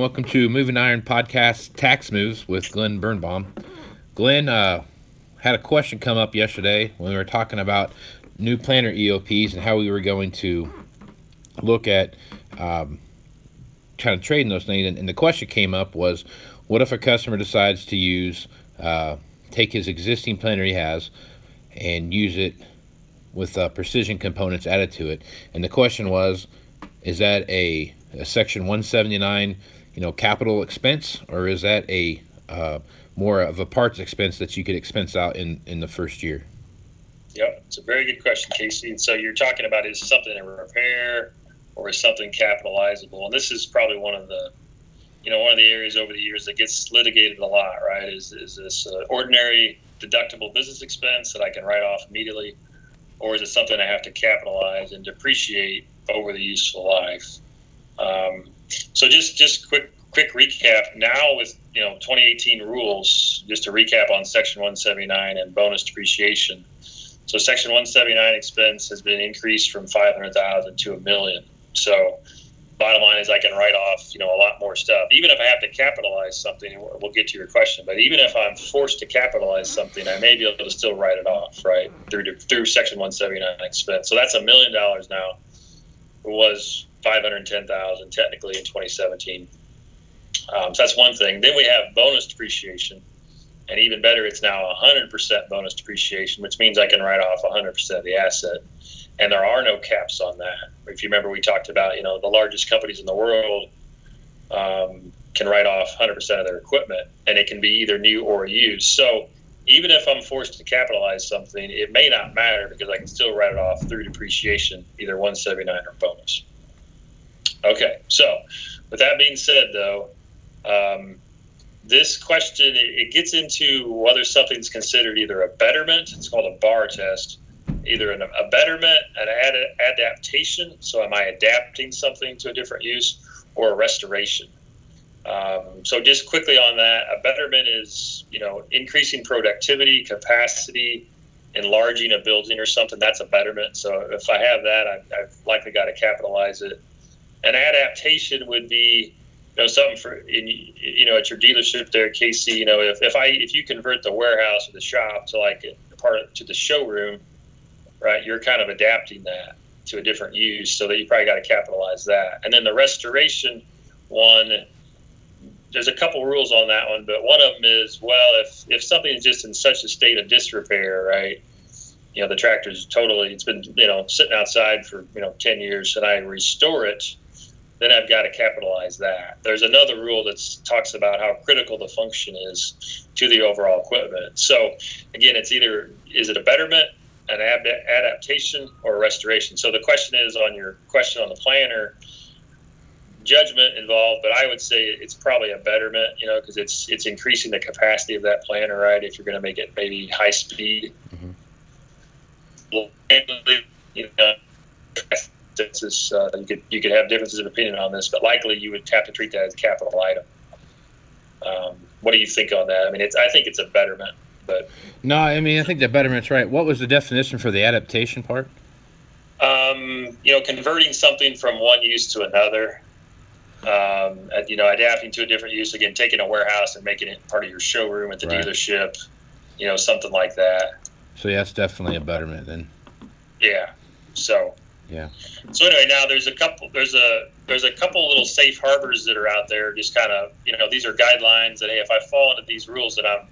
and welcome to Moving Iron Podcast Tax Moves with Glen Birnbaum. Glen uh, had a question come up yesterday when we were talking about new planter EOPs and how we were going to look at um, kind of trading those things. And, and, the question came up was, what if a customer decides to use, uh, take his existing planter he has, and use it with uh, precision components added to it? And the question was, is that a, a Section 179, you know, capital expense, or is that a uh, more of a parts expense that you could expense out in in the first year? Yeah, it's a very good question, Casey. And so you're talking about is something a repair or is something capitalizable? And this is probably one of the, you know, one of the areas over the years that gets litigated a lot, right? Is is this uh, ordinary deductible business expense that I can write off immediately, or is it something I have to capitalize and depreciate over the useful life? Um, so just just quick quick recap. Now with you know 2018 rules, just to recap on Section 179 and bonus depreciation. So Section 179 expense has been increased from 500,000 to a million. So bottom line is I can write off, you know, a lot more stuff. Even if I have to capitalize something, we'll get to your question, but even if I'm forced to capitalize something, I may be able to still write it off, right? Through through section 179 expense. So that's a million dollars now. It was 510,000 technically in 2017. Um, so that's one thing. Then we have bonus depreciation. And even better, it's now 100% bonus depreciation, which means I can write off 100% of the asset. And there are no caps on that. If you remember, we talked about, you know, the largest companies in the world um, can write off 100% of their equipment, and it can be either new or used. So even if I'm forced to capitalize something, it may not matter because I can still write it off through depreciation, either 179 or bonus. Okay, so with that being said, though, um, this question it gets into whether something's considered either a betterment it's called a bar test either an, a betterment an ad, adaptation so am i adapting something to a different use or a restoration. Um, so just quickly on that a betterment is you know increasing productivity capacity enlarging a building or something that's a betterment. So if i have that i've, I've likely got to capitalize it an adaptation would be you know something for in you know at your dealership there, Casey. You know if, if I if you convert the warehouse or the shop to like a part to the showroom, right? You're kind of adapting that to a different use, so that you probably got to capitalize that. And then the restoration one, there's a couple rules on that one, but one of them is well, if if something is just in such a state of disrepair, right? You know the tractor's totally it's been you know sitting outside for you know ten years, and I restore it then I've got to capitalize that. There's another rule that talks about how critical the function is to the overall equipment. So again, it's either is it a betterment, an ab- adaptation, or a restoration. So the question is on your question on the planter judgment involved, but I would say it's probably a betterment, you know, because it's it's increasing the capacity of that planter, right? If you're going to make it maybe high speed. Mm-hmm. You know, uh, you could you could have differences of opinion on this, but likely you would have to treat that as a capital item. Um, what do you think on that? I mean, it's I think it's a betterment, but no, I mean I think the betterment's right. What was the definition for the adaptation part? Um, you know, converting something from one use to another. Um, you know, adapting to a different use. Again, taking a warehouse and making it part of your showroom at the right. dealership. You know, something like that. So yeah, it's definitely a betterment then. Yeah. So yeah. So anyway, now there's a couple. There's a there's a couple little safe harbors that are out there. Just kind of you know these are guidelines that hey, if I fall into these rules, that I'm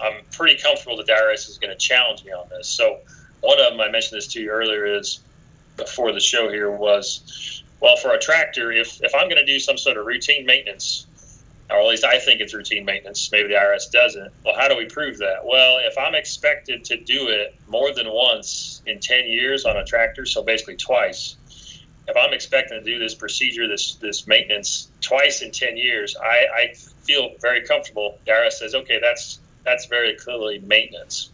I'm pretty comfortable that the IRS is going to challenge me on this. So one of them I mentioned this to you earlier is before the show here was well for a tractor if if I'm going to do some sort of routine maintenance or at least I think it's routine maintenance. Maybe the IRS doesn't. Well, how do we prove that? Well, if I'm expected to do it more than once in 10 years on a tractor, so basically twice, if I'm expecting to do this procedure, this this maintenance twice in 10 years, I, I feel very comfortable. The IRS says, okay, that's that's very clearly maintenance.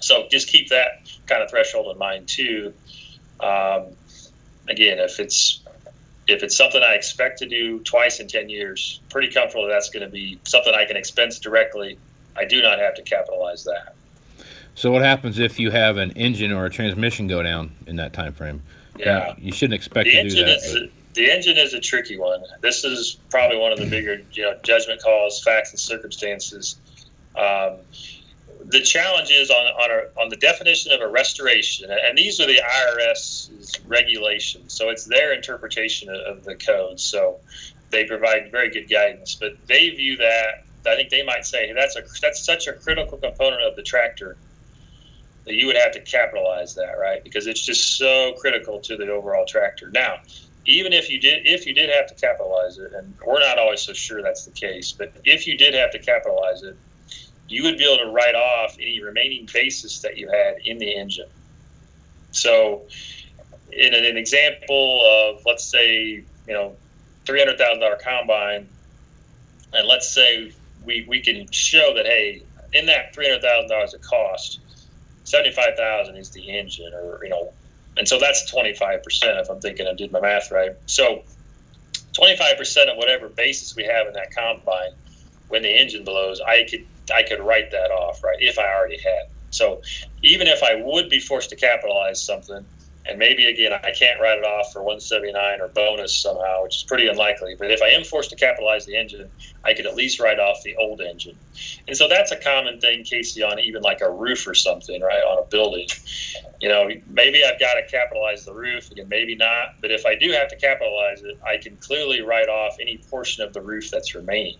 So just keep that kind of threshold in mind too. Um, again, if it's if it's something I expect to do twice in 10 years, pretty comfortable that's going to be something I can expense directly. I do not have to capitalize that. So what happens if you have an engine or a transmission go down in that time frame? Yeah, you shouldn't expect the to do that. Is, the engine is a tricky one. This is probably one of the bigger, you know, judgment calls, facts and circumstances. Um, the challenge is on on, a, on the definition of a restoration, and these are the IRS's regulations. So it's their interpretation of the code. So they provide very good guidance, but they view that. I think they might say that's a that's such a critical component of the tractor that you would have to capitalize that, right? Because it's just so critical to the overall tractor. Now, even if you did if you did have to capitalize it, and we're not always so sure that's the case, but if you did have to capitalize it, you would be able to write off any remaining basis that you had in the engine. So, in an, an example of let's say you know three hundred thousand dollar combine, and let's say we we can show that hey, in that three hundred thousand dollars of cost, seventy five thousand is the engine, or you know and so that's 25% if I'm thinking I did my math right. So 25% of whatever basis we have in that combine, when the engine blows, I could I could write that off, right? If I already had. So even if I would be forced to capitalize something, and maybe again I can't write it off for 179 or bonus somehow, which is pretty unlikely. But if I am forced to capitalize the engine, I could at least write off the old engine. And so that's a common thing, Casey, on even like a roof or something, right, on a building. You know, maybe I've got to capitalize the roof, again, maybe not. But if I do have to capitalize it, I can clearly write off any portion of the roof that's remaining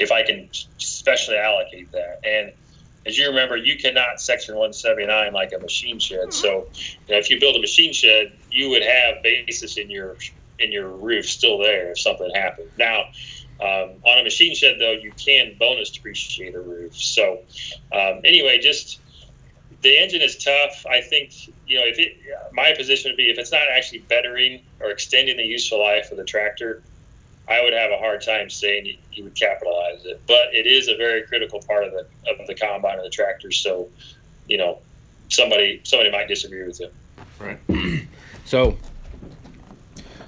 if I can specially allocate that. And as you remember, you cannot section 179 like a machine shed. So, you know, if you build a machine shed, you would have basis in your in your roof still there if something happened. Now, um, on a machine shed though, you can bonus depreciate a roof. So, um, anyway, just the engine is tough. I think you know if it, my position would be if it's not actually bettering or extending the useful life of the tractor, I would have a hard time saying you, you, would capitalize it. But it is a very critical part of the of the combine and the tractor. So, you know, somebody somebody might disagree with you. Right. so,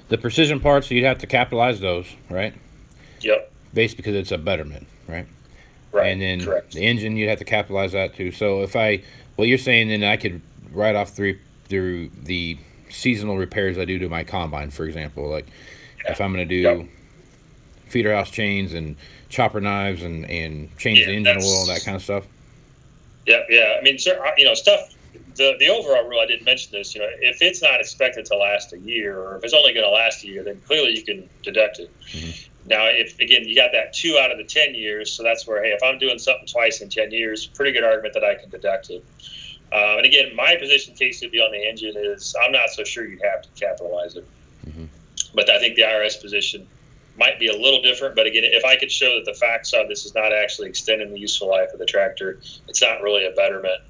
the precision parts you'd have to capitalize those, right? Yep. Based because it's a betterment, right? Right. And then Correct. the engine you'd have to capitalize that too. So if I what you're saying, then I could write off through through the seasonal repairs I do to my combine, for example. Like yeah. if I'm going to do yep feeder house chains and chopper knives and, and change yeah, the engine oil, that kind of stuff? Yeah, yeah. I mean, sir, you know, stuff. The the overall rule, I didn't mention this. You know, if it's not expected to last a year, or if it's only going to last a year, then clearly you can deduct it. Mm-hmm. Now, if again you got that two out of the ten years, so that's where hey, if I'm doing something twice in ten years, pretty good argument that I can deduct it. Um, and again, my position case would be on the engine is I'm not so sure you'd have to capitalize it. Mm-hmm. But I think the IRS position might be a little different. But again, if I could show that the facts are this is not actually extending the useful life of the tractor, it's not really a betterment.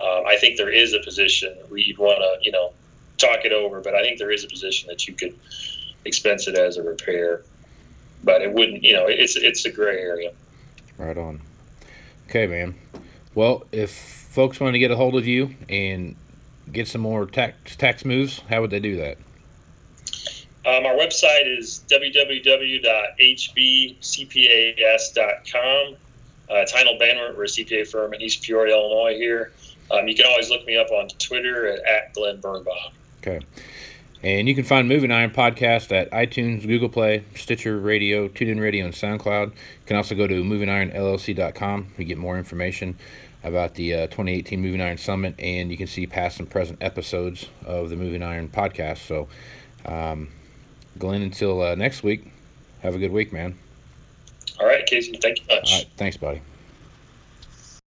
Um, I think there is a position where you'd want to, you know, talk it over. But I think there is a position that you could expense it as a repair. But it wouldn't, you know, it's it's a gray area. Right on. Okay, man. Well, if folks want to get a hold of you and get some more tax tax moves, how would they do that? Um, our website is www.hbcpas.com. Uh, it's Banwart. We're a CPA firm in East Peoria, Illinois here. Um, you can always look me up on Twitter at, at Glen Birnbaum. Okay. And you can find Moving Iron Podcast at iTunes, Google Play, Stitcher Radio, TuneIn Radio, and SoundCloud. You can also go to movingironllc.com to get more information about the uh, 2018 Moving Iron Summit, and you can see past and present episodes of the Moving Iron Podcast. So, um, Glen, until uh, next week, have a good week, man. All right, Casey. Thank you much. All right, thanks, buddy.